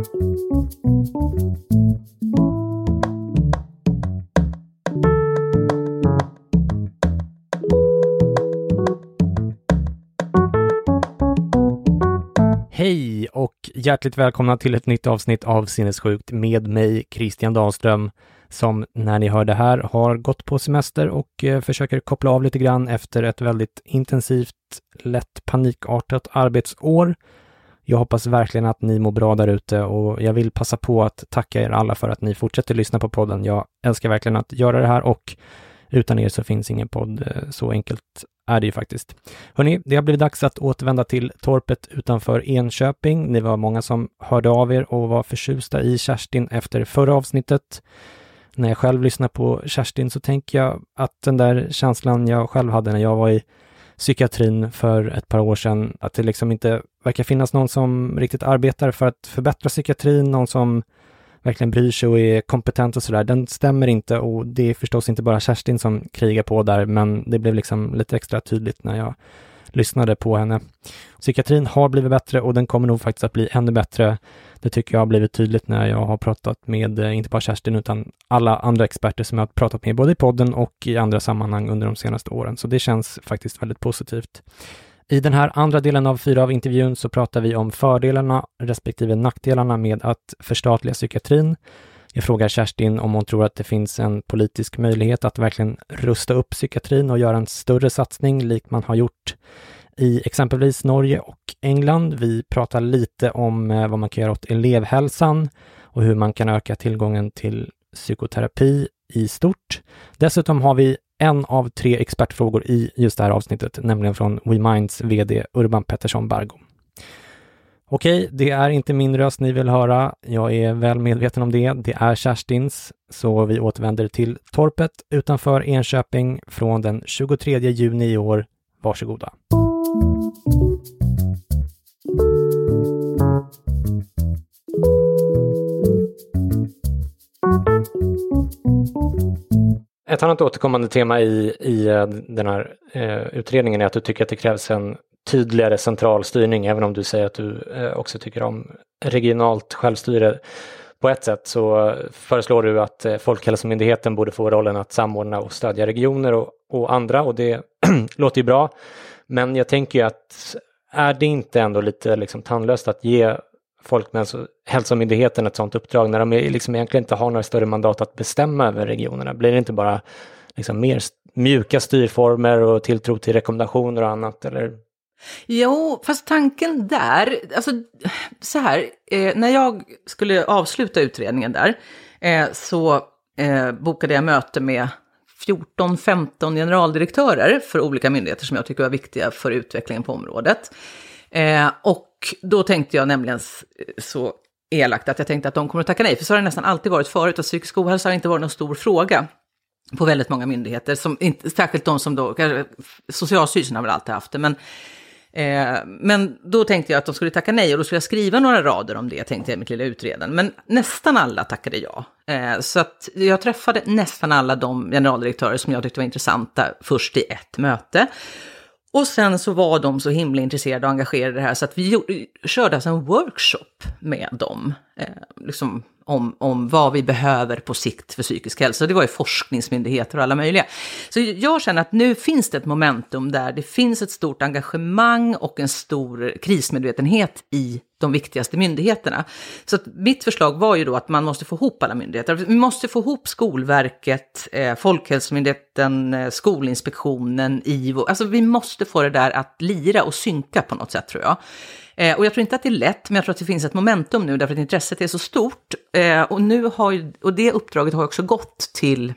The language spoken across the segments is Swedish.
Hej och hjärtligt välkomna till ett nytt avsnitt av Sinnessjukt med mig, Christian Dahlström, som när ni hör det här har gått på semester och eh, försöker koppla av lite grann efter ett väldigt intensivt, lätt panikartat arbetsår. Jag hoppas verkligen att ni mår bra där ute och jag vill passa på att tacka er alla för att ni fortsätter lyssna på podden. Jag älskar verkligen att göra det här och utan er så finns ingen podd. Eh, så enkelt är det ju faktiskt. Hörni, det har blivit dags att återvända till torpet utanför Enköping. Ni var många som hörde av er och var förtjusta i Kerstin efter förra avsnittet. När jag själv lyssnar på Kerstin så tänker jag att den där känslan jag själv hade när jag var i psykiatrin för ett par år sedan, att det liksom inte verkar finnas någon som riktigt arbetar för att förbättra psykiatrin, någon som verkligen bryr sig och är kompetent och sådär, den stämmer inte och det är förstås inte bara Kerstin som krigar på där, men det blev liksom lite extra tydligt när jag lyssnade på henne. Psykiatrin har blivit bättre och den kommer nog faktiskt att bli ännu bättre. Det tycker jag har blivit tydligt när jag har pratat med, eh, inte bara Kerstin, utan alla andra experter som jag har pratat med, både i podden och i andra sammanhang under de senaste åren. Så det känns faktiskt väldigt positivt. I den här andra delen av fyra av intervjun så pratar vi om fördelarna respektive nackdelarna med att förstatliga psykiatrin. Jag frågar Kerstin om hon tror att det finns en politisk möjlighet att verkligen rusta upp psykiatrin och göra en större satsning likt man har gjort i exempelvis Norge och England. Vi pratar lite om eh, vad man kan göra åt elevhälsan och hur man kan öka tillgången till psykoterapi i stort. Dessutom har vi en av tre expertfrågor i just det här avsnittet, nämligen från WeMinds VD Urban Pettersson Bargo. Okej, det är inte min röst ni vill höra. Jag är väl medveten om det. Det är Kerstins, så vi återvänder till torpet utanför Enköping från den 23 juni i år. Varsågoda. Ett annat återkommande tema i, i eh, den här eh, utredningen är att du tycker att det krävs en tydligare central styrning, även om du säger att du eh, också tycker om regionalt självstyre. På ett sätt så föreslår du att eh, Folkhälsomyndigheten borde få rollen att samordna och stödja regioner och, och andra och det låter ju bra. Men jag tänker ju att är det inte ändå lite liksom tandlöst att ge Folkhälsomyndigheten ett sådant uppdrag när de liksom egentligen inte har några större mandat att bestämma över regionerna? Blir det inte bara liksom mer mjuka styrformer och tilltro till rekommendationer och annat? Eller? Jo, fast tanken där, alltså så här, eh, när jag skulle avsluta utredningen där eh, så eh, bokade jag möte med 14-15 generaldirektörer för olika myndigheter som jag tycker var viktiga för utvecklingen på området. Eh, och då tänkte jag nämligen så elakt att jag tänkte att de kommer att tacka nej, för så har det nästan alltid varit förut, att psykisk ohälsa har inte varit någon stor fråga på väldigt många myndigheter, som inte, särskilt de som då, kanske- Socialstyrelsen har väl alltid haft det, men Eh, men då tänkte jag att de skulle tacka nej och då skulle jag skriva några rader om det, tänkte jag i mitt lilla utredande. Men nästan alla tackade ja. Eh, så att jag träffade nästan alla de generaldirektörer som jag tyckte var intressanta först i ett möte. Och sen så var de så himla intresserade och engagerade i det här så att vi gjorde, körde alltså en workshop med dem. eh, liksom om, om vad vi behöver på sikt för psykisk hälsa. Det var ju forskningsmyndigheter och alla möjliga. Så jag känner att nu finns det ett momentum där det finns ett stort engagemang och en stor krismedvetenhet i de viktigaste myndigheterna. Så mitt förslag var ju då att man måste få ihop alla myndigheter. Vi måste få ihop Skolverket, eh, Folkhälsomyndigheten, eh, Skolinspektionen, IVO. Alltså vi måste få det där att lira och synka på något sätt tror jag. Eh, och jag tror inte att det är lätt, men jag tror att det finns ett momentum nu därför att intresset är så stort. Eh, och, nu har ju, och det uppdraget har också gått till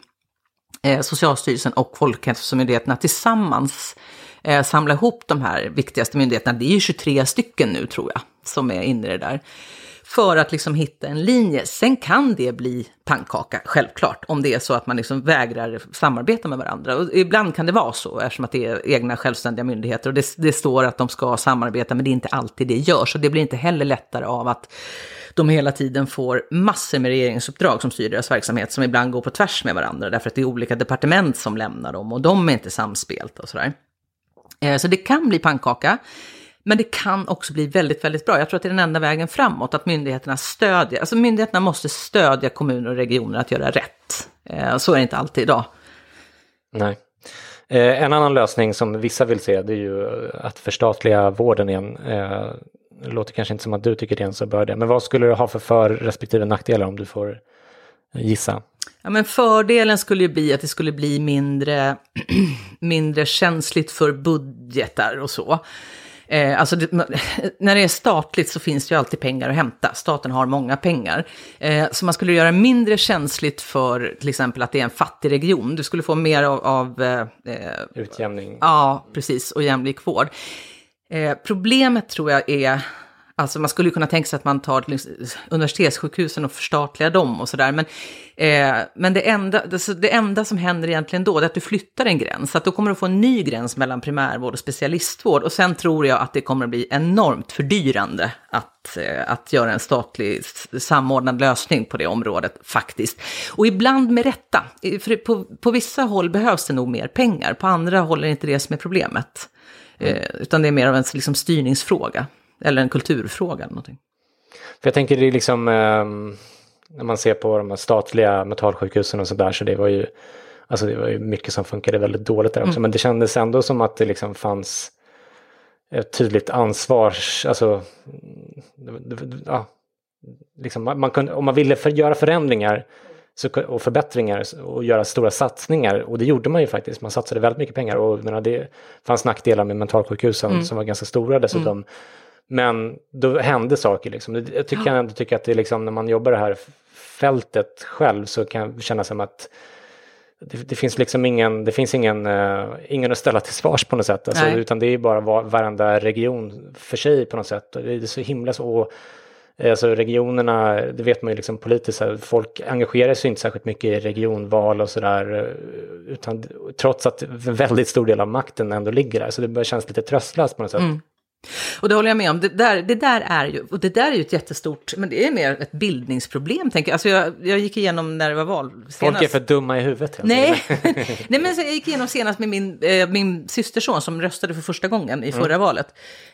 eh, Socialstyrelsen och Folkhälsomyndigheterna tillsammans eh, samla ihop de här viktigaste myndigheterna. Det är ju 23 stycken nu tror jag som är inne i det där för att liksom hitta en linje. Sen kan det bli pannkaka, självklart, om det är så att man liksom vägrar samarbeta med varandra. Och ibland kan det vara så, eftersom att det är egna självständiga myndigheter och det, det står att de ska samarbeta, men det är inte alltid det görs. Och det blir inte heller lättare av att de hela tiden får massor med regeringsuppdrag som styr deras verksamhet, som ibland går på tvärs med varandra, därför att det är olika departement som lämnar dem och de är inte samspelta och sådär. Eh, så det kan bli pannkaka. Men det kan också bli väldigt, väldigt bra. Jag tror att det är den enda vägen framåt, att myndigheterna stödjer, alltså myndigheterna måste stödja kommuner och regioner att göra rätt. Eh, så är det inte alltid idag. Nej. Eh, en annan lösning som vissa vill se det är ju att förstatliga vården igen. Eh, det låter kanske inte som att du tycker det, så bör det. Men vad skulle du ha för för respektive nackdelar om du får gissa? Ja, men fördelen skulle ju bli att det skulle bli mindre, mindre känsligt för budgetar och så. Eh, alltså det, när det är statligt så finns det ju alltid pengar att hämta. Staten har många pengar. Eh, så man skulle göra mindre känsligt för till exempel att det är en fattig region. Du skulle få mer av... av eh, eh Utjämning. Ja, precis. Och jämlik vård. Eh, problemet tror jag är Alltså man skulle kunna tänka sig att man tar universitetssjukhusen och förstatligar dem och sådär. Men, eh, men det, enda, det, det, enda som händer egentligen då är att du flyttar en gräns. Så att då kommer du få en ny gräns mellan primärvård och specialistvård. Och sen tror jag att det kommer att bli enormt fördyrande att, eh, att göra en statlig samordnad lösning på det området faktiskt. Och ibland med rätta. För på, på vissa håll behövs det nog mer pengar, på andra håll är det inte det som är problemet. Eh, utan det är mer av en liksom, styrningsfråga. Eller en kulturfråga eller någonting. För jag tänker det är liksom, eh, när man ser på de här statliga mentalsjukhusen och sådär, så det var ju, alltså det var ju mycket som funkade väldigt dåligt där också, mm. men det kändes ändå som att det liksom fanns ett tydligt ansvar, alltså, ja, liksom, man kunde, om man ville för, göra förändringar så, och förbättringar och göra stora satsningar. Och det gjorde man ju faktiskt. Man satsade väldigt mycket pengar och menar, det fanns nackdelar med mentalsjukhusen mm. som var ganska stora dessutom. Mm. Men då hände saker liksom. Jag tycker, kan ändå tycka att det liksom när man jobbar det här fältet själv så kan jag känna som att det, det, finns liksom ingen, det finns ingen, uh, ingen att ställa till svars på något sätt. Alltså, utan det är bara var, varenda region för sig på något sätt. Det är så himla så. Och, eh, alltså regionerna, det vet man ju liksom politiskt, folk engagerar sig inte särskilt mycket i regionval och sådär. Eh, utan trots att en väldigt stor del av makten ändå ligger där. Så det känns lite tröstlöst på något sätt. Mm. Och det håller jag med om. Det där, det där är ju, och det där är ju ett jättestort, men det är mer ett bildningsproblem, tänker jag. Alltså jag, jag gick igenom när det var val. Senast. Folk är för dumma i huvudet. Nej, Nej men jag gick igenom senast med min, eh, min systerson som röstade för första gången i förra mm. valet.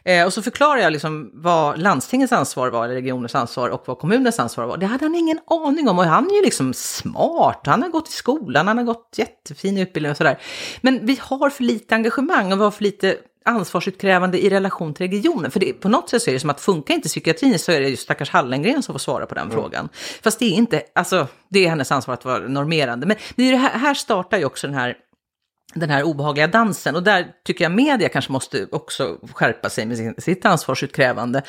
Eh, och så förklarade jag liksom vad landstingets ansvar var, eller regionens ansvar och vad kommunens ansvar var. Det hade han ingen aning om och han är ju liksom smart. Han har gått i skolan, han har gått jättefin utbildning och sådär. Men vi har för lite engagemang och vi har för lite ansvarsutkrävande i relation till regionen. För det, på något sätt så är det som att funkar inte psykiatrin så är det ju stackars Hallengren som får svara på den mm. frågan. Fast det är inte, alltså det är hennes ansvar att vara normerande. Men det, här, här startar ju också den här den här obehagliga dansen. Och där tycker jag media kanske måste också skärpa sig med sin, sitt ansvarsutkrävande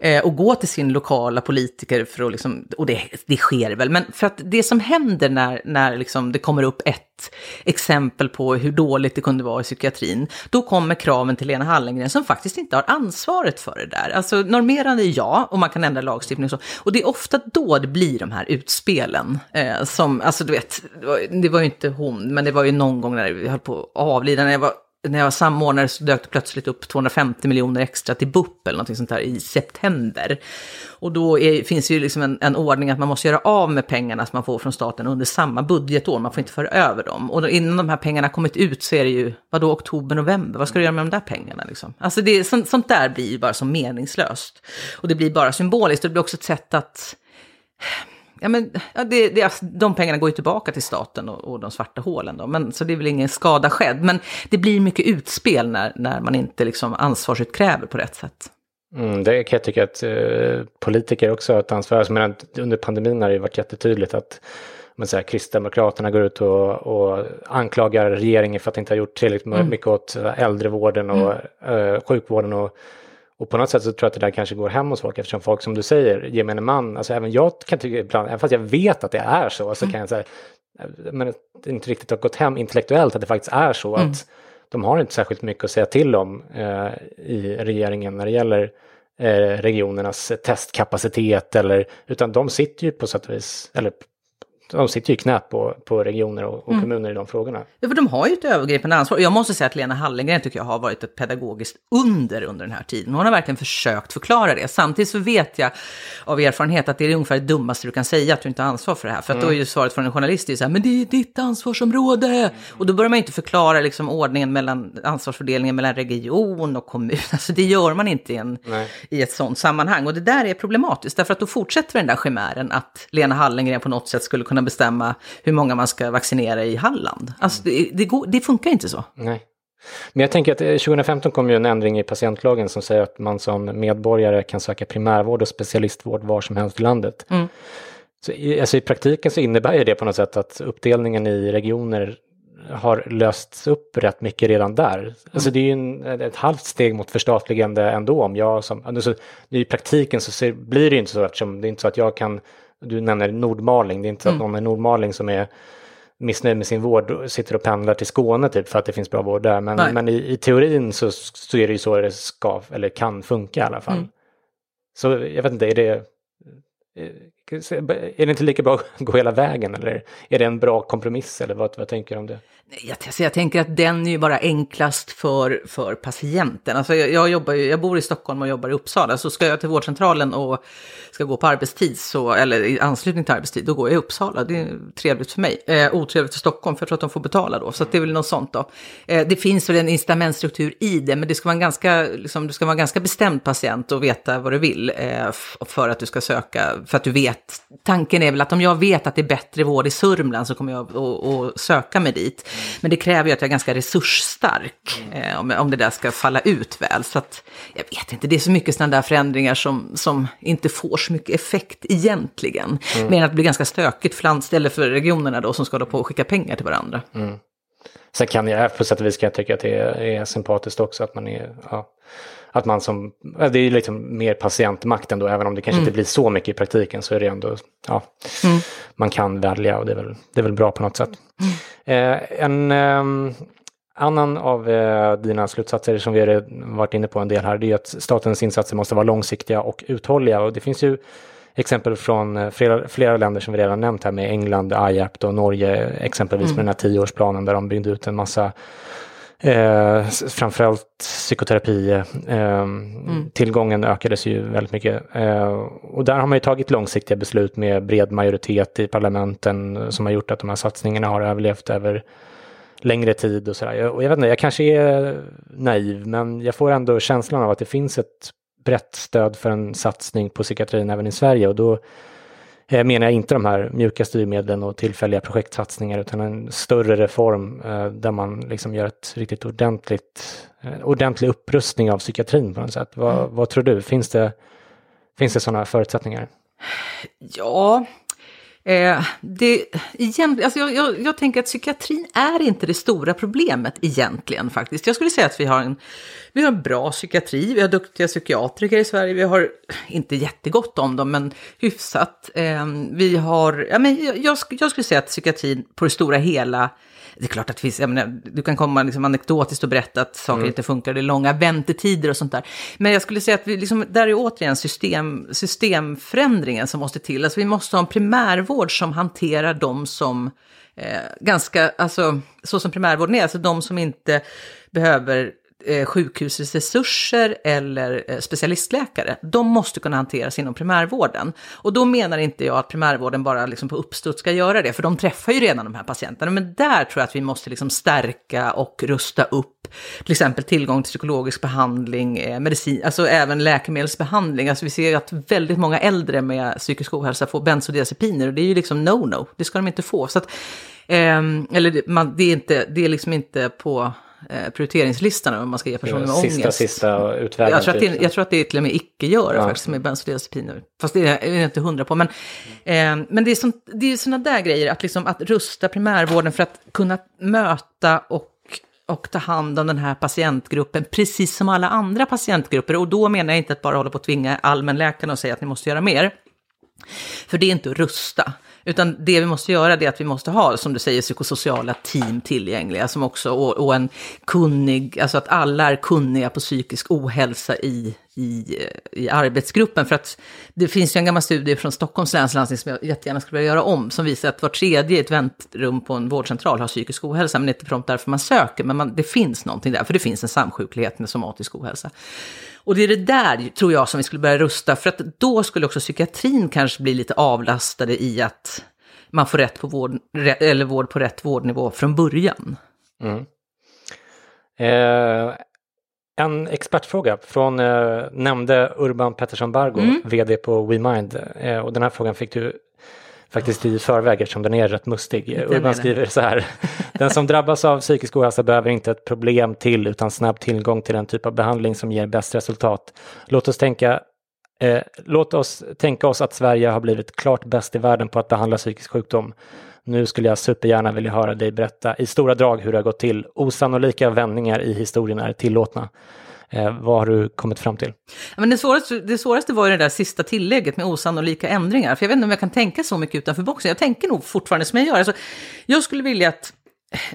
eh, och gå till sin lokala politiker för att liksom, och det, det sker väl, men för att det som händer när, när liksom det kommer upp ett exempel på hur dåligt det kunde vara i psykiatrin, då kommer kraven till Lena Hallengren som faktiskt inte har ansvaret för det där. Alltså normerande ja, och man kan ändra lagstiftning och så. Och det är ofta då det blir de här utspelen. Eh, som, alltså du vet, det var ju inte hon, men det var ju någon gång när vi höll på att avlida, när jag var när jag var samordnare så dök det plötsligt upp 250 miljoner extra till BUP eller någonting sånt där i september. Och då är, finns det ju liksom en, en, ordning att man måste göra av med pengarna som man får från staten under samma budgetår. Man får inte föra över dem. Och då, innan de här pengarna kommit ut så är det ju, vadå, oktober, november? Vad ska du göra med de där pengarna liksom? Alltså det, sånt, sånt där blir ju bara så meningslöst. Och det blir bara symboliskt och det blir också ett sätt att Ja, men, ja, det, det, alltså, de pengarna går ju tillbaka till staten och, och de svarta hålen. Då, men, så det är väl ingen skada skedd. Men det blir mycket utspel när, när man inte liksom ansvarsutkräver på rätt sätt. Mm, det kan jag tycka att eh, politiker också har ett ansvar. Alltså, men under pandemin har det varit jättetydligt att men så här, Kristdemokraterna går ut och, och anklagar regeringen för att inte ha gjort tillräckligt mm. mycket åt äldrevården och mm. eh, sjukvården. Och, och på något sätt så tror jag att det där kanske går hem hos folk eftersom folk som du säger, gemene man, alltså även jag kan tycka ibland, även fast jag vet att det är så, så mm. kan jag säga, men det inte riktigt har gått hem intellektuellt att det faktiskt är så mm. att de har inte särskilt mycket att säga till om eh, i regeringen när det gäller eh, regionernas testkapacitet eller utan de sitter ju på sätt och vis, eller de sitter ju i knät på, på regioner och, och mm. kommuner i de frågorna. Ja, för de har ju ett övergripande ansvar. Jag måste säga att Lena Hallengren tycker jag har varit ett pedagogiskt under under den här tiden. Hon har verkligen försökt förklara det. Samtidigt så vet jag av erfarenhet att det är ungefär det dummaste du kan säga, att du inte har ansvar för det här. För att mm. då är ju svaret från en journalist så här, men det är ditt ansvarsområde. Mm. Och då börjar man inte förklara liksom ordningen mellan ansvarsfördelningen mellan region och kommun. Alltså det gör man inte i, en, i ett sånt sammanhang. Och det där är problematiskt, därför att då fortsätter den där chimären att Lena Hallengren på något sätt skulle kunna kunna bestämma hur många man ska vaccinera i Halland. Alltså det, det, går, det funkar inte så. Nej. Men jag tänker att 2015 kom ju en ändring i patientlagen som säger att man som medborgare kan söka primärvård och specialistvård var som helst i landet. Mm. Så i, alltså I praktiken så innebär ju det på något sätt att uppdelningen i regioner har lösts upp rätt mycket redan där. Mm. Alltså det är ju en, ett halvt steg mot förstatligande ändå om jag som, alltså, i praktiken så ser, blir det ju inte så eftersom det är inte så att jag kan du nämner Nordmaling, det är inte så att mm. någon i Nordmaling som är missnöjd med sin vård sitter och pendlar till Skåne typ för att det finns bra vård där. Men, men i, i, teorin så, så är det ju så det ska, eller kan funka i alla fall. Mm. Så jag vet inte, är det, är det inte lika bra att gå hela vägen eller är det en bra kompromiss eller vad, vad tänker du om det? Jag, alltså jag tänker att den är ju bara enklast för, för patienten. Alltså jag, jag, jobbar, jag bor i Stockholm och jobbar i Uppsala, så ska jag till vårdcentralen och ska gå på arbetstid, så, eller i anslutning till arbetstid, då går jag i Uppsala. Det är trevligt för mig. Eh, otrevligt för Stockholm, för jag tror att de får betala då. Så det är väl något sånt då. Eh, det finns väl en incitamentstruktur i det, men det ska vara en ganska, liksom, du ska vara en ganska bestämd patient och veta vad du vill eh, för att du ska söka, för att du vet. Tanken är väl att om jag vet att det är bättre vård i Sörmland så kommer jag att söka mig dit. Men det kräver ju att jag är ganska resursstark eh, om, om det där ska falla ut väl. Så att, jag vet inte, det är så mycket sådana där förändringar som, som inte får så mycket effekt egentligen. Mm. Mer än att det blir ganska stökigt för landstället för regionerna då som ska hålla på och skicka pengar till varandra. Mm. Sen kan jag på sätt och vis kan jag tycka att det är, är sympatiskt också att man är, ja, att man som, det är liksom mer patientmakt ändå, även om det kanske mm. inte blir så mycket i praktiken så är det ändå, ja, mm. man kan välja och det är väl, det är väl bra på något sätt. Eh, en eh, annan av eh, dina slutsatser som vi har varit inne på en del här, det är att statens insatser måste vara långsiktiga och uthålliga och det finns ju exempel från eh, flera, flera länder som vi redan nämnt här med England, IAPT och Norge exempelvis mm. med den här tioårsplanen där de byggde ut en massa Eh, framförallt psykoterapi. Eh, mm. Tillgången ökades ju väldigt mycket. Eh, och där har man ju tagit långsiktiga beslut med bred majoritet i parlamenten som har gjort att de här satsningarna har överlevt över längre tid och sådär. Och jag vet inte, jag kanske är naiv, men jag får ändå känslan av att det finns ett brett stöd för en satsning på psykiatrin även i Sverige och då eh, menar jag inte de här mjuka styrmedlen och tillfälliga projektsatsningar utan en större reform eh, där man liksom gör ett riktigt ordentligt, eh, ordentlig upprustning av psykiatrin på något sätt. Vad, mm. vad tror du? Finns det, finns det sådana förutsättningar? Ja, Eh, det, igen, alltså jag, jag, jag, tänker att psykiatrin är inte det stora problemet egentligen faktiskt. Jag skulle säga att vi har en, vi har en bra psykiatri, vi har duktiga psykiatriker i Sverige, vi har inte jättegott om dem, men hyfsat. Eh, vi har, ja, men jag, jag skulle säga att psykiatrin på det stora hela det är klart att det finns, jag menar, du kan komma liksom anekdotiskt och berätta att saker mm. inte funkar, det är långa väntetider och sånt där. Men jag skulle säga att vi liksom, där är återigen system, systemförändringen som måste till. Alltså vi måste ha en primärvård som hanterar de som eh, ganska, alltså så som primärvården är, alltså de som inte behöver eh, Eh, sjukhusets resurser eller eh, specialistläkare, de måste kunna hanteras inom primärvården. Och då menar inte jag att primärvården bara liksom på uppstuds ska göra det, för de träffar ju redan de här patienterna. Men där tror jag att vi måste liksom stärka och rusta upp till exempel tillgång till psykologisk behandling, eh, medicin, alltså även läkemedelsbehandling. Alltså vi ser att väldigt många äldre med psykisk ohälsa får bensodiazepiner och det är ju liksom no-no, det ska de inte få. Så att, eh, eller man, det, är inte, det är liksom inte på eh, prioriteringslistan om man ska ge personer med sista, ångest. Sista utvägen. Jag tror, att det, typ. jag tror att det är till och med icke-göra Ja. faktiskt med bensodiazepiner. Fast det är jag inte hundra på. Men, eh, men det är, sånt, det är sådana där grejer, att, liksom, att rusta primärvården för att kunna möta och och ta hand om den här patientgruppen, precis som alla andra patientgrupper. Och då menar jag inte att bara hålla på att tvinga allmänläkarna och säga att ni måste göra mer. För det är inte att rusta. Utan det vi måste göra är att vi måste ha, som du säger, psykosociala team tillgängliga. Som också, och, och en kunnig, alltså att alla är kunniga på psykisk ohälsa i, i, i arbetsgruppen. För att det finns ju en gammal studie från Stockholms läns landsting som jag jättegärna skulle vilja göra om. Som visar att var tredje i ett väntrum på en vårdcentral har psykisk ohälsa. Men det är inte prompt därför man söker, men man, det finns någonting där. För det finns en samsjuklighet med somatisk ohälsa. Och det är det där, tror jag, som vi skulle börja rusta, för att då skulle också psykiatrin kanske bli lite avlastade i att man får rätt på vård, eller vård på rätt vårdnivå från början. Mm. Eh, en expertfråga från eh, nämnde Urban Pettersson Bargo, Mm. vd på WeMind. Eh, och den här frågan fick du faktiskt i förväg eftersom den är rätt mustig. är Urban skriver så här. Den som drabbas av psykisk ohälsa behöver inte ett problem till utan snabb tillgång till den typ av behandling som ger bäst resultat. Låt oss tänka Eh, låt oss tänka oss att Sverige har blivit klart bäst i världen på att behandla psykisk sjukdom. Nu skulle jag supergärna vilja höra dig berätta i stora drag hur det har gått till. Osannolika vändningar i historien är tillåtna. Eh, vad har du kommit fram till? Ja, Men det, svåraste, det svåraste var ju det där sista tillägget med osannolika ändringar. För jag vet inte om jag kan tänka så mycket utanför boxen. Jag tänker nog fortfarande som jag gör. Alltså, jag skulle vilja att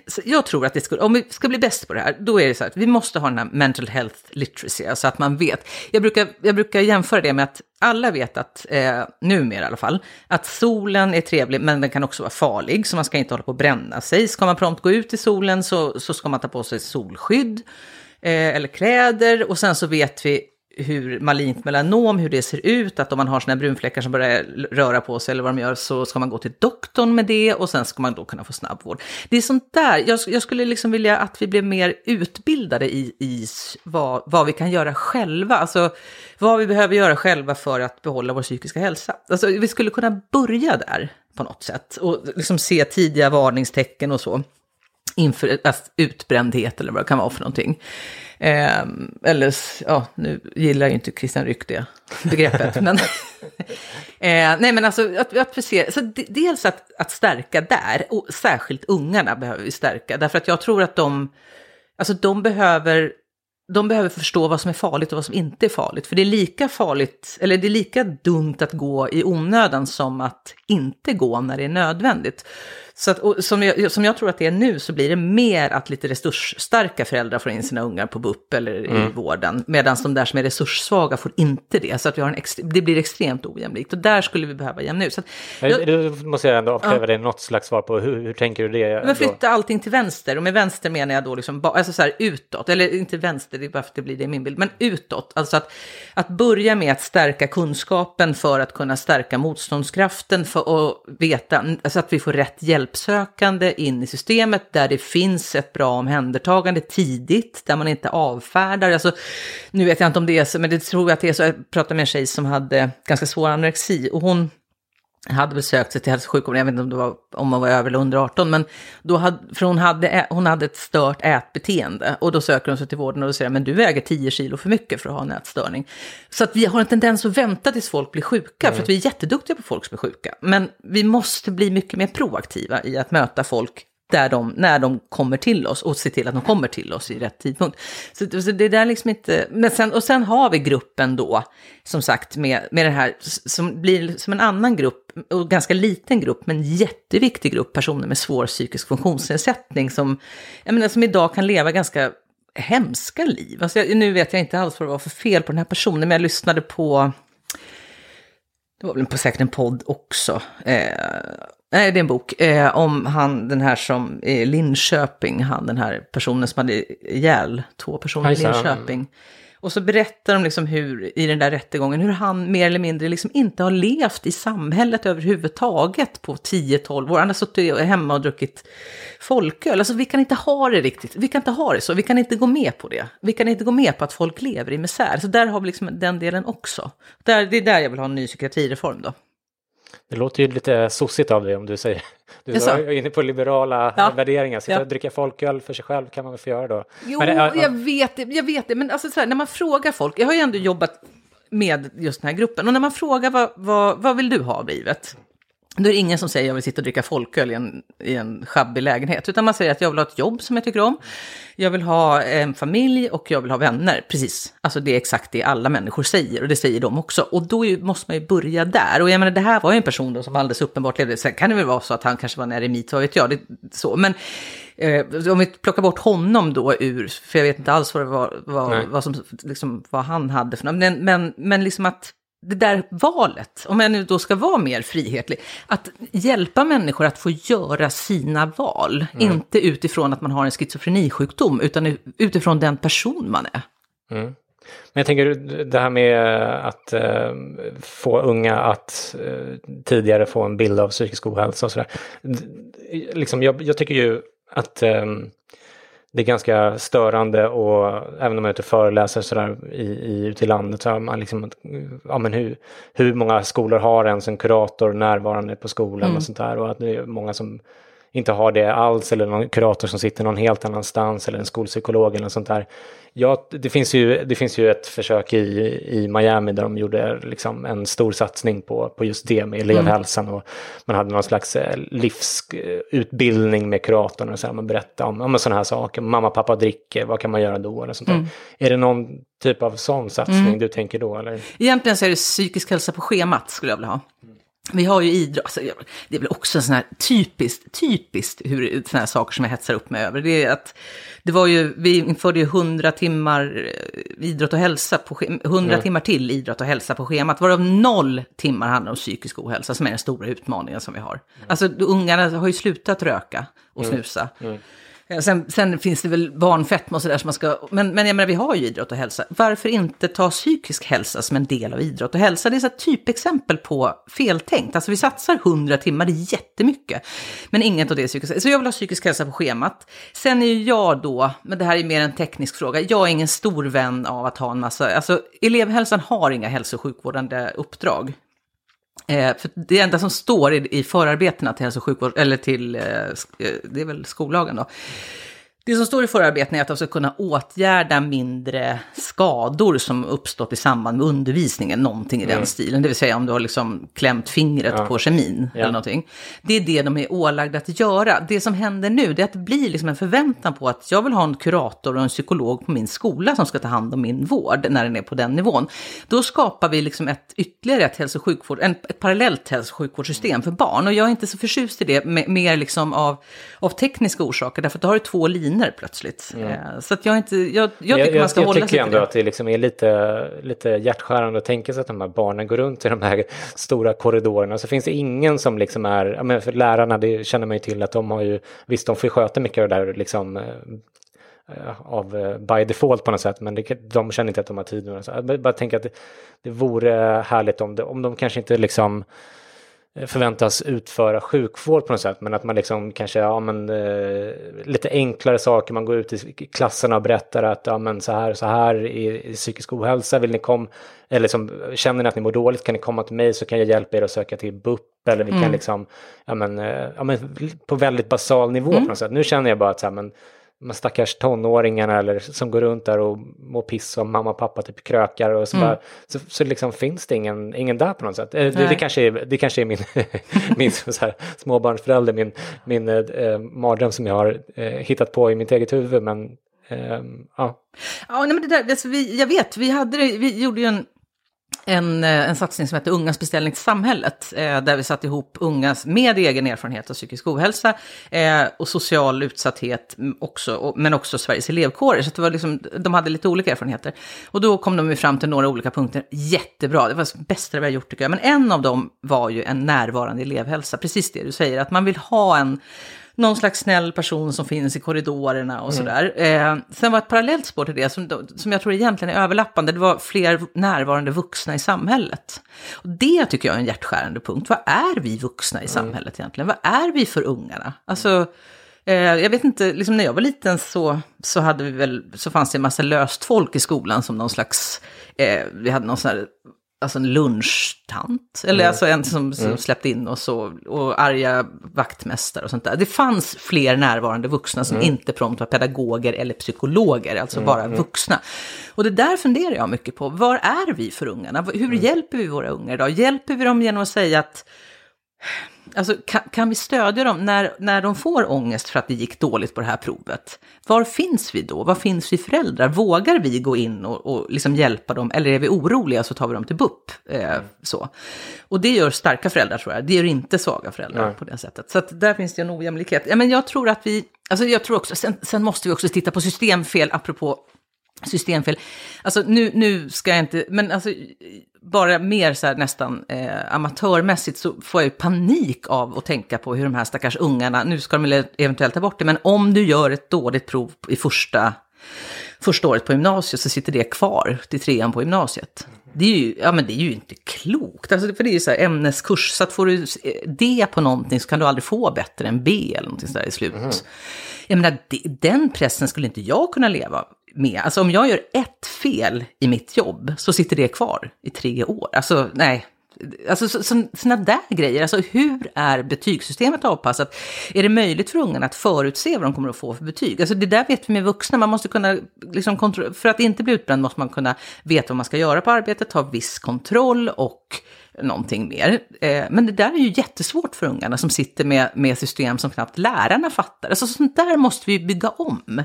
så Jag tror att det skulle, om vi ska bli bäst på det här, då är det så att vi måste ha den här mental health literacy, alltså att man vet. Jag brukar, jag brukar jämföra det med att alla vet att, eh, numera i alla fall, att solen är trevlig men den kan också vara farlig, så man ska inte hålla på att bränna sig. Ska man prompt gå ut i solen så, så ska man ta på sig solskydd eh, eller kläder och sen så vet vi hur malignt melanom, hur det ser ut, att om man har såna brunfläckar som börjar röra på sig eller vad de gör så ska man gå till doktorn med det och sen ska man då kunna få snabbvård. Det är sånt där, jag, jag skulle liksom vilja att vi blev mer utbildade i, i vad, vad vi kan göra själva, alltså vad vi behöver göra själva för att behålla vår psykiska hälsa. Alltså vi skulle kunna börja där på något sätt och liksom se tidiga varningstecken och så inför alltså, utbrändhet eller vad det kan vara för någonting. Eh, eller, ja, nu gillar ju inte Christian Ryck det begreppet, men... eh, nej, men alltså att, att ser, så de- dels att, att stärka där, och särskilt ungarna behöver vi stärka, därför att jag tror att de, alltså de behöver, de behöver förstå vad som är farligt och vad som inte är farligt. För det är lika farligt, eller det är lika dumt att gå i onödan som att inte gå när det är nödvändigt. Så att, och som, jag, som jag tror att det är nu så blir det mer att lite resursstarka föräldrar får in sina ungar på BUP eller i vården. Medan de där som är resurssvaga får inte det. Så att vi har en ext- det blir extremt ojämlikt. Och där skulle vi behöva jämna ut. Så att, jag, Du måste jag ändå avkräva dig något slags svar på hur, hur tänker du det? men då? flytta allting till vänster, och med vänster menar jag då liksom, alltså så här utåt, eller inte vänster, det är bara för att det blir det i min bild, men utåt. Alltså att, att börja med att stärka kunskapen för att kunna stärka motståndskraften, för att veta, alltså att vi får rätt hjälpsökande in i systemet, där det finns ett bra omhändertagande tidigt, där man inte avfärdar, alltså nu vet jag inte om det är så, men det tror jag att det är så, jag pratade med en tjej som hade ganska svår anorexi, och hon hade besökt sig till hälso och sjukvården, jag vet inte om, det var, om man var över eller under 18, men då hade, för hon hade, hon hade ett stört ätbeteende och då söker hon sig till vården och då säger men du väger 10 kilo för mycket för att ha en ätstörning. Så att vi har en tendens att vänta tills folk blir sjuka, för att vi är jätteduktiga på folk som är sjuka. Men vi måste bli mycket mer proaktiva i att möta folk där de, när de kommer till oss och se till att de kommer till oss i rätt tidpunkt. Så, så det där liksom inte, men sen, och sen har vi gruppen då, som sagt, med, med det här, som blir som en annan grupp, och ganska liten grupp, men jätteviktig grupp personer med svår psykisk funktionsnedsättning som, jag menar, som idag kan leva ganska hemska liv. Alltså jag, nu vet jag inte alls vad det var för fel på den här personen, men jag lyssnade på det var väl på säkert en podd också. Eh, nej, det är en bok eh, om han, den här som är Linköping, han den här personen som hade ihjäl två personer i Linköping. Och så berättar de liksom hur, i den där rättegången, hur han mer eller mindre liksom inte har levt i samhället överhuvudtaget på 10-12 år. Han har suttit hemma och druckit folköl. Alltså vi kan inte ha det riktigt, vi kan inte ha det så, vi kan inte gå med på det. Vi kan inte gå med på att folk lever i misär. Så där har vi liksom den delen också. Där, det är där jag vill ha en ny psykiatrireform då. Det låter ju lite sossigt av dig om du säger. Du är inne på liberala ja. värderingar. Sitta ja. och dricka folköl för sig själv kan man väl få göra då. Jo, det, ja, jag vet det. Jag vet det. Men alltså så här, när man frågar folk. Jag har ju ändå jobbat med just den här gruppen. Och när man frågar vad, vad, vad vill du ha av livet? Då är det ingen som säger att jag vill sitta och dricka folköl i en, i en sjabbig lägenhet. Utan man säger att jag vill ha ett jobb som jag tycker om. Jag vill ha en familj och jag vill ha vänner. Precis. Alltså det är exakt det alla människor säger och det säger de också. Och då är, måste man ju börja där. Och jag menar det här var ju en person då som alldeles uppenbart levde. Sen kan det väl vara så att han kanske var en eremit, vad vet jag. Det, så. Men eh, om vi plockar bort honom då ur, för jag vet inte alls vad, det var, vad, vad, som, liksom, vad han hade för något. Men, men, men liksom att det där valet, om jag nu då ska vara mer frihetlig, att hjälpa människor att få göra sina val, mm. inte utifrån att man har en schizofrenisjukdom, utan utifrån den person man är. Mm. Men jag tänker det här med att eh, få unga att eh, tidigare få en bild av psykisk ohälsa och sådär. Liksom, jag, jag, tycker ju att eh, det är ganska störande och även om jag inte föreläser sådär i, i, ute i landet så har man liksom, ja men hur, hur många skolor har ens en kurator närvarande på skolan mm. och sånt där och att det är många som inte har det alls eller någon kurator som sitter någon helt annanstans eller en skolpsykolog eller något sånt där. Ja, det finns ju, det finns ju ett försök i, i Miami där de gjorde liksom en stor satsning på, på just det med elevhälsan mm. och man hade någon slags eh, livsutbildning med kuratorn och så här, man berättade om, om sådana här saker. Mamma, pappa dricker, vad kan man göra då? Eller sånt mm. Är det någon typ av sån satsning mm. du tänker då? Eller? Egentligen så är det psykisk hälsa på schemat skulle jag vilja ha. Vi har ju idrott, alltså, det är väl också en sån här typiskt, typiskt hur såna här saker som jag hetsar upp mig över. Det är att det var ju, vi införde ju 100 timmar eh, idrott och hälsa, på, 100 mm. timmar till idrott och hälsa på schemat, varav noll timmar handlar om psykisk ohälsa, som är den stora utmaningen som vi har. Mm. Alltså ungarna har ju slutat röka och mm. snusa. Mm. Eh, sen, sen, finns det väl barnfetma och sådär som man ska... Men, men jag menar, vi har ju idrott och hälsa. Varför inte ta psykisk hälsa som en del av idrott och hälsa? Det är ett typexempel på feltänkt. Alltså vi satsar 100 timmar, det är jättemycket. Men inget av det är psykisk hälsa. Så jag vill ha psykisk hälsa på schemat. Sen är ju jag då, men det här är mer en teknisk fråga, jag är ingen stor vän av att ha en massa... Alltså elevhälsan har inga hälso och sjukvårdande uppdrag. Eh, för det enda som står i, i förarbetena till hälso och sjukvård, eller till, eh, eh det är väl skollagen då, det som står i förarbetena är att de ska kunna åtgärda mindre skador som uppstått i samband med undervisningen, någonting i mm. den stilen. Det vill säga om du har liksom klämt fingret ja. på kemin ja. eller någonting. Det är det de är ålagda att göra. Det som händer nu är att det blir liksom en förväntan på att jag vill ha en kurator och en psykolog på min skola som ska ta hand om min vård när den är på den nivån. Då skapar vi liksom ett ytterligare ett, hälso sjukvård, en, ett parallellt hälso och sjukvårdssystem för barn. Och jag är inte så förtjust i det, mer liksom av, av tekniska orsaker, därför att då har du två linjer viner plötsligt. Mm. Så att jag, inte, jag, jag tycker jag, man ska jag, hålla sig till det. Jag tycker ändå att det liksom är lite, lite hjärtskärande att tänka sig att de här barnen går runt i de här stora korridorerna. Så finns det ingen som liksom är, men för lärarna, det känner man ju till att de har ju, visst de får sköta mycket av det där liksom eh, av eh, by default på något sätt, men det, de känner inte att de har tid. Jag bara tänker att det, det vore härligt om, det, om de kanske inte liksom Eh, förväntas utföra sjukvård på något sätt, men att man liksom kanske, ja men eh, lite enklare saker, man går ut i klasserna och berättar att ja men så här så här i, i psykisk ohälsa vill ni komma, eller liksom, känner ni att ni mår dåligt kan ni komma till mig så kan jag hjälpa er att söka till BUP eller vi mm. kan liksom, ja men, eh, ja men på väldigt basal nivå mm. på något sätt. Nu känner jag bara att så här, men de stackars tonåringarna eller som går runt där och mår piss om mamma och pappa typ krökar och så, mm. bara, så, så liksom finns det ingen, ingen där på något sätt. Det, det, kanske, är, det kanske är min, min så här, småbarnsförälder, min, min eh, mardröm som jag har eh, hittat på i mitt eget huvud. Men eh, ja. Ja, nej, men det där, alltså vi, jag vet, vi, hade vi gjorde ju en en, eh, en satsning som heter Ungas beställning till samhället, eh, där vi satte ihop ungas med egen erfarenhet av psykisk ohälsa eh, och social utsatthet, också, och, men också Sveriges elevkårer. Så det var liksom, de hade lite olika erfarenheter. Och då kom de ju fram till några olika punkter, jättebra, det var det bästa vi har gjort tycker jag. Men en av dem var ju en närvarande elevhälsa, precis det du säger, att man vill ha en någon slags snäll person som finns i korridorerna och mm. sådär. Eh, sen var ett parallellt spår till det, som, som jag tror egentligen är överlappande, det var fler närvarande vuxna i samhället. Och det tycker jag är en hjärtskärande punkt. Vad är vi vuxna i mm. samhället egentligen? Vad är vi för ungarna? Alltså, eh, jag vet inte, liksom när jag var liten så, så, hade vi väl, så fanns det en massa löst folk i skolan som någon slags, eh, vi hade någon sån här alltså en lunchtant. Eller mm. alltså en som, som mm. släppte in oss och, och arga vaktmästare och sånt där. Det fanns fler närvarande vuxna som mm. inte prompt var pedagoger eller psykologer, alltså mm. bara mm. vuxna. Och det där funderar jag mycket på. Var är vi för ungarna? Hur hjälper vi våra ungar idag? Hjälper vi dem genom att säga att Alltså, kan, kan, vi stödja dem när, när de får ångest för att det gick dåligt på det här provet? Var finns vi då? Var finns vi föräldrar? Vågar vi gå in och, och liksom hjälpa dem? Eller är vi oroliga så tar vi dem till BUP? Eh, så. Och det gör starka föräldrar tror jag. Det gör inte svaga föräldrar Nej. på det sättet. Så att där finns det en ojämlikhet. Ja, men jag tror att vi, alltså jag tror också, sen, sen måste vi också titta på systemfel, apropå systemfel. Alltså nu, nu ska jag inte, men alltså bara mer så här nästan eh, amatörmässigt så får jag ju panik av att tänka på hur de här stackars ungarna, nu ska de eventuellt ta bort det, men om du gör ett dåligt prov i första, första året på gymnasiet så sitter det kvar till trean på gymnasiet. Det är ju, ja, men det är ju inte klokt, alltså, för det är ju så här ämneskurs, så att får du D på någonting så kan du aldrig få bättre än B eller någonting sådär i slut. Mm. Jag menar, den pressen skulle inte jag kunna leva med. Alltså om jag gör ett fel i mitt jobb så sitter det kvar i tre år. Alltså nej, Alltså sådana där grejer, alltså hur är betygssystemet avpassat? Är det möjligt för ungarna att förutse vad de kommer att få för betyg? Alltså det där vet vi med vuxna, man måste kunna, liksom, för att inte bli utbränd måste man kunna veta vad man ska göra på arbetet, ha viss kontroll och någonting mer. Eh, men det där är ju jättesvårt för ungarna som sitter med, med system som knappt lärarna fattar. Alltså sånt där måste vi bygga om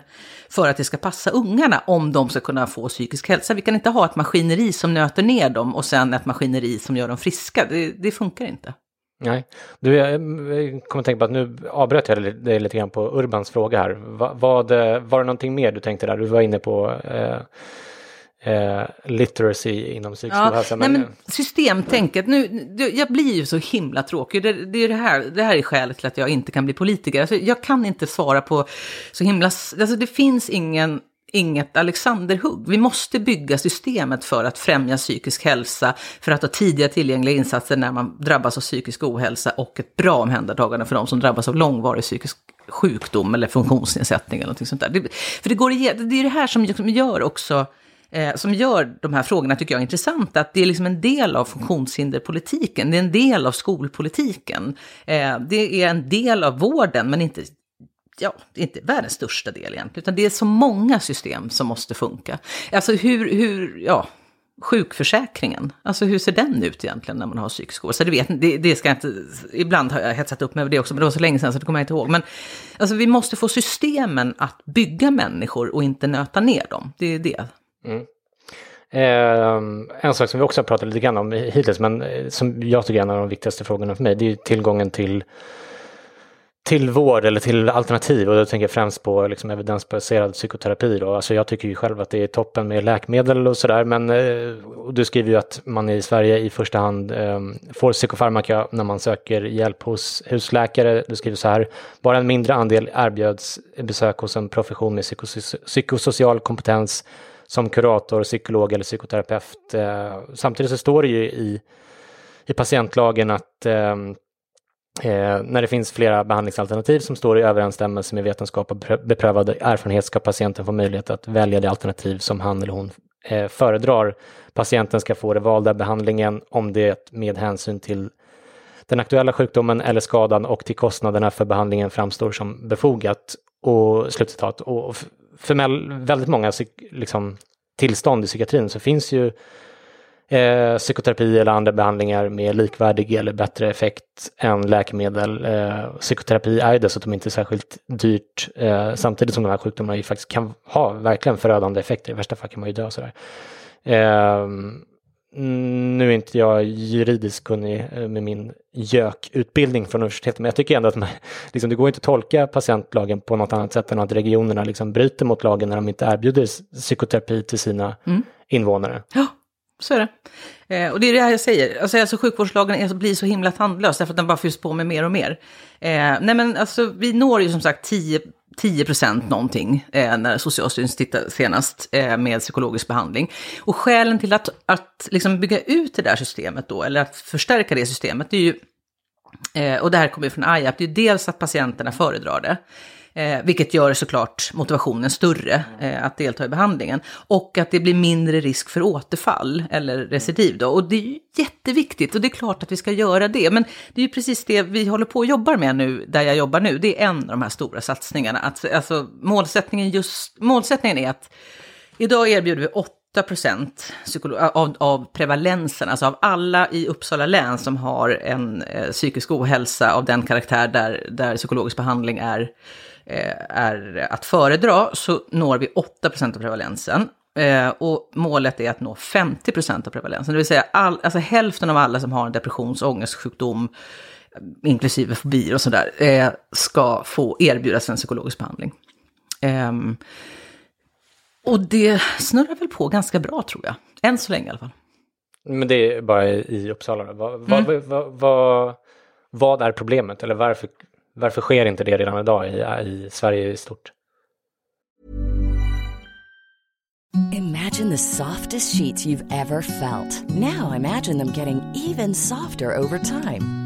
för att det ska passa ungarna om de ska kunna få psykisk hälsa. Vi kan inte ha ett maskineri som nöter ner dem och sen ett maskineri som gör dem friska. Det, det funkar inte. Nej, du, jag kommer att tänka på att nu avbröt jag dig lite grann på Urbans fråga här. Va, vad, eh, var det någonting mer du tänkte där? Du var inne på eh, eh, literacy inom psykisk ja, ohälsa. Men... men systemtänket, nu, jag blir ju så himla tråkig. Det, det, är det, här, det här är skälet till att jag inte kan bli politiker. Alltså, jag kan inte svara på så himla... Alltså, det finns ingen inget Alexanderhugg. Vi måste bygga systemet för att främja psykisk hälsa, för att ha tidiga tillgängliga insatser när man drabbas av psykisk ohälsa och ett bra omhändertagande för de som drabbas av långvarig psykisk sjukdom eller funktionsnedsättning eller något sånt där. Det, för det, går, det är det här som gör också eh, som gör de här frågorna, tycker jag, intressanta. Att det är liksom en del av funktionshinderpolitiken, det är en del av skolpolitiken. Eh, det är en del av vården, men inte ja, det är inte världens största del egentligen, utan det är så många system som måste funka. Alltså hur, hur ja, sjukförsäkringen, alltså hur ser den ut egentligen när man har psykisk ohälsa? Det, vet, det, det ska jag inte, ibland har jag hetsat upp mig över det också, men det var så länge sedan så det kommer jag inte ihåg. Men alltså, vi måste få systemen att bygga människor och inte nöta ner dem, det är det. Mm. Eh, en sak som vi också har pratat lite grann om hittills, men eh, som jag tycker är en av de viktigaste frågorna för mig, det är tillgången till till vård eller till alternativ och då tänker jag främst på liksom evidensbaserad psykoterapi. Då. Alltså jag tycker ju själv att det är toppen med läkemedel och sådär men eh, och du skriver ju att man i Sverige i första hand eh, får psykofarmaka när man söker hjälp hos husläkare. Du skriver så här, bara en mindre andel erbjöds besök hos en profession med psykosocial kompetens som kurator, psykolog eller psykoterapeut. Eh, samtidigt så står det ju i, i patientlagen att eh, eh när det finns flera behandlingsalternativ som står i överensstämmelse med vetenskap och beprövad erfarenhet ska patienten få möjlighet att välja det alternativ som han eller hon eh, föredrar. Patienten ska få det valda behandlingen om det med hänsyn till den aktuella sjukdomen eller skadan och till kostnaderna för behandlingen framstår som befogat. Och slutcitat. Och för väldigt många liksom, tillstånd i psykiatrin så finns ju eh, psykoterapi eller andra behandlingar med likvärdig eller bättre effekt än läkemedel. Eh, psykoterapi är ju dessutom inte särskilt dyrt eh, samtidigt som de här sjukdomarna ju faktiskt kan ha verkligen förödande effekter. I värsta fall kan man ju dö sådär. Ehm, Mm, nu är inte jag juridiskt kunnig eh, med min gökutbildning från universitetet, men jag tycker ändå att man, liksom, det går inte att tolka patientlagen på något annat sätt än att regionerna liksom bryter mot lagen när de inte erbjuder psykoterapi till sina mm. invånare. Ja, så är det. Eh, och det är det här jag säger, alltså, alltså sjukvårdslagen är, blir så himla tandlös därför att den bara fylls på med mer och mer. Eh, nej men alltså vi når ju som sagt 10 10 procent någonting eh, när Socialstyrelsen tittade senast eh, med psykologisk behandling. Och skälen till att, att liksom bygga ut det där systemet då, eller att förstärka det systemet, det är ju, eh, och det här kommer ju från IAP, det är ju dels att patienterna föredrar det. Eh, vilket gör såklart motivationen större eh, att delta i behandlingen. Och att det blir mindre risk för återfall eller recidiv. Då. Och det är ju jätteviktigt och det är klart att vi ska göra det. Men det är ju precis det vi håller på och jobbar med nu, där jag jobbar nu. Det är en av de här stora satsningarna. Att, alltså, målsättningen, just, målsättningen är att idag erbjuder vi 8 av, av prevalensen, alltså av alla i Uppsala län som har en eh, psykisk ohälsa av den karaktär där, där psykologisk behandling är är att föredra så når vi 8% av prevalensen. Eh, och målet är att nå 50% av prevalensen, det vill säga all, alltså hälften av alla som har en depressions och ångestsjukdom, inklusive fobier och sådär, eh, ska få erbjudas en psykologisk behandling. Ehm, och det snurrar väl på ganska bra tror jag, än så länge i alla fall. Men det är bara i Uppsala. Vad, mm. vad, vad, vad, är problemet eller varför varför sker inte det redan idag i, i Sverige i stort? Imagine the softest sheets you've ever felt. Now imagine them getting even softer over time.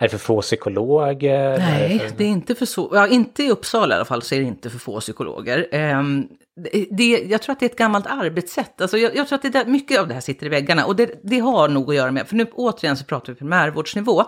Är det för få psykologer? Nej, det är inte för så. Ja, inte i Uppsala i alla fall så är det inte för få psykologer. Um, det, jag tror att det är ett gammalt arbetssätt. Alltså jag, jag tror att det där, mycket av det här sitter i väggarna. Och det, det har nog att göra med, för nu återigen så pratar vi primärvårdsnivå.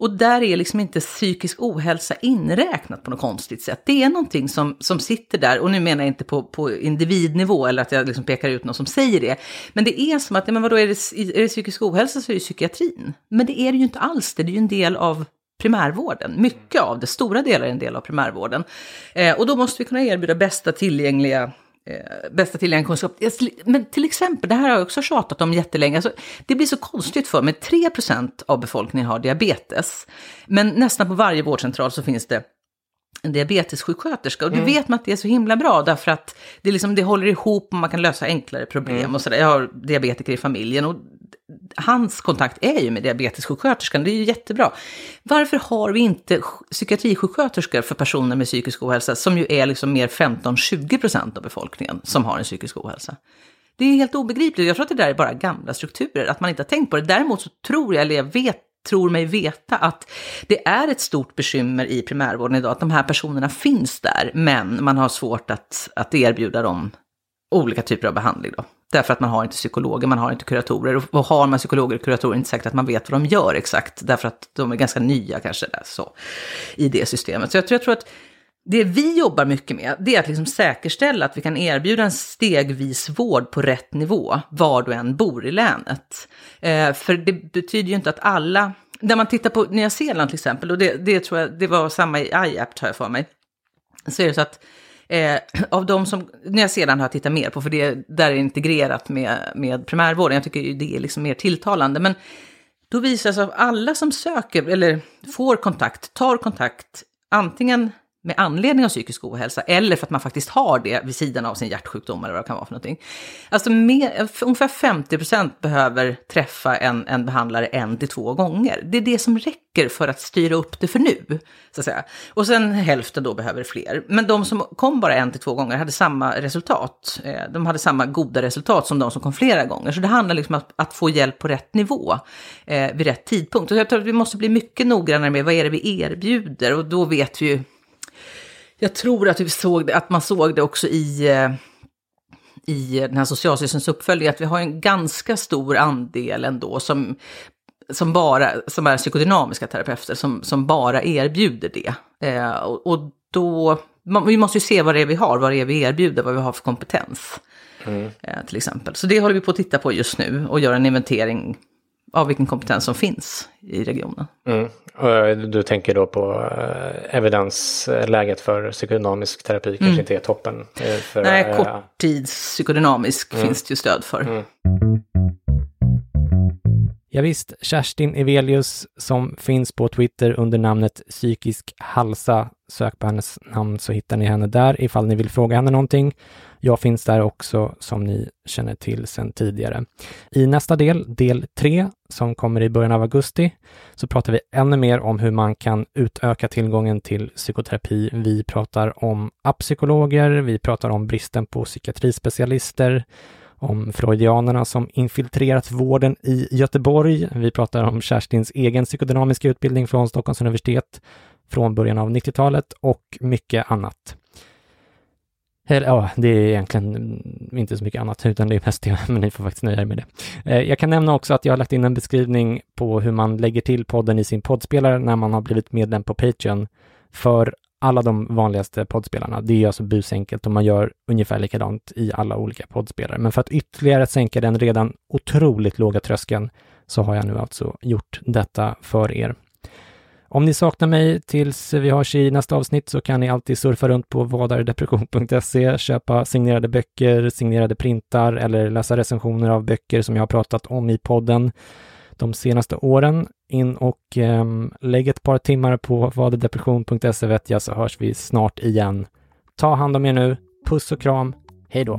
Och där är liksom inte psykisk ohälsa inräknat på något konstigt sätt. Det är någonting som, som sitter där, och nu menar jag inte på, på individnivå eller att jag liksom pekar ut någon som säger det. Men det är som att, men vadå, är det, är det psykisk ohälsa så är det psykiatrin. Men det är det ju inte alls, det är ju en del av primärvården. Mycket av det, stora delar är en del av primärvården. Eh, och då måste vi kunna erbjuda bästa tillgängliga eh, bästa tillgängliga kunskap. Men till exempel, det här har jag också tjatat om jättelänge, alltså, det blir så konstigt för mig, 3% av befolkningen har diabetes. Men nästan på varje vårdcentral så finns det en diabetessjuksköterska. Och mm. du vet man att det är så himla bra därför att det, liksom, det håller ihop och man kan lösa enklare problem mm. och sådär. Jag har diabetiker i familjen och hans kontakt är ju med diabetessjuksköterskan, det är ju jättebra. Varför har vi inte psykiatrisjuksköterskor för personer med psykisk ohälsa, som ju är liksom mer 15-20% av befolkningen som har en psykisk ohälsa? Det är helt obegripligt, jag tror att det där är bara gamla strukturer, att man inte har tänkt på det. Däremot så tror jag, eller jag vet, tror mig veta att det är ett stort bekymmer i primärvården idag, att de här personerna finns där, men man har svårt att, att erbjuda dem olika typer av behandling då. Därför att man har inte psykologer, man har inte kuratorer. Och har man psykologer och kuratorer är det inte säkert att man vet vad de gör exakt. Därför att de är ganska nya kanske där, så, i det systemet. Så jag tror, jag tror att det vi jobbar mycket med, det är att liksom säkerställa att vi kan erbjuda en stegvis vård på rätt nivå, var du än bor i länet. Eh, för det betyder ju inte att alla, när man tittar på Nya Zeeland till exempel, och det, det tror jag, det var samma i IAPT har jag för mig, så är det så att Eh, av de som, när jag sedan har tittat mer på, för det där är integrerat med, med primärvården, jag tycker det är liksom mer tilltalande, men då visar det sig att alla som söker eller får kontakt, tar kontakt, antingen med anledning av psykisk ohälsa eller för att man faktiskt har det vid sidan av sin hjärtsjukdom eller vad det kan vara för någonting. Alltså mer, ungefär 50 procent behöver träffa en, en behandlare en till två gånger. Det är det som räcker för att styra upp det för nu. Så att säga. Och sen hälften då behöver fler. Men de som kom bara en till två gånger hade samma resultat. Eh, de hade samma goda resultat som de som kom flera gånger. Så det handlar liksom om att, att få hjälp på rätt nivå eh, vid rätt tidpunkt. Och jag tror att vi måste bli mycket noggrannare med vad är det vi erbjuder. Och då vet vi ju jag tror att, vi såg det, att man såg det också i, eh, i den här Socialstyrelsens uppföljning, att vi har en ganska stor andel ändå som, som, bara, som är psykodynamiska terapeuter, som, som bara erbjuder det. Eh, och, och, då, man, vi måste ju se vad det är vi har, vad det är vi erbjuder, vad vi har för kompetens. Mm. Eh, till exempel. Så det håller vi på att titta på just nu och göra en inventering av vilken kompetens som finns i regionen. Mm. Du tänker då på eh, evidensläget för psykodynamisk terapi kanske mm. inte är toppen? Eh, för, Nej, äh, korttidspsykodynamisk mm. finns det ju stöd för. Mm. Ja, visst, Kerstin Evelius som finns på Twitter under namnet psykisk halsa. Sök på hennes namn så hittar ni henne där ifall ni vill fråga henne någonting. Jag finns där också som ni känner till sedan tidigare. I nästa del, del 3, som kommer i början av augusti, så pratar vi ännu mer om hur man kan utöka tillgången till psykoterapi. Vi pratar om appsykologer, vi pratar om bristen på psykiatrispecialister, om freudianerna som infiltrerat vården i Göteborg. Vi pratar om Kerstins egen psykodynamiska utbildning från Stockholms universitet från början av 90-talet och mycket annat. Eller, ja, det är egentligen inte så mycket annat, utan det är mest det, men ni får faktiskt nöja er med det. Eh, jag kan nämna också att jag har lagt in en beskrivning på hur man lägger till podden i sin poddspelare när man har blivit medlem på Patreon för alla de vanligaste poddspelarna. Det är alltså busenkelt och man gör ungefär likadant i alla olika poddspelare. Men för att ytterligare sänka den redan otroligt låga tröskeln så har jag nu alltså gjort detta för er. Om ni saknar mig tills vi hörs i nästa avsnitt så kan ni alltid surfa runt på vadaredepression.se, köpa signerade böcker, signerade printar eller läsa recensioner av böcker som jag har pratat om i podden de senaste åren. In och eh, lägg ett par timmar på vadedepression.se vet jag så hörs vi snart igen. Ta hand om er nu. Puss och kram. Hej då!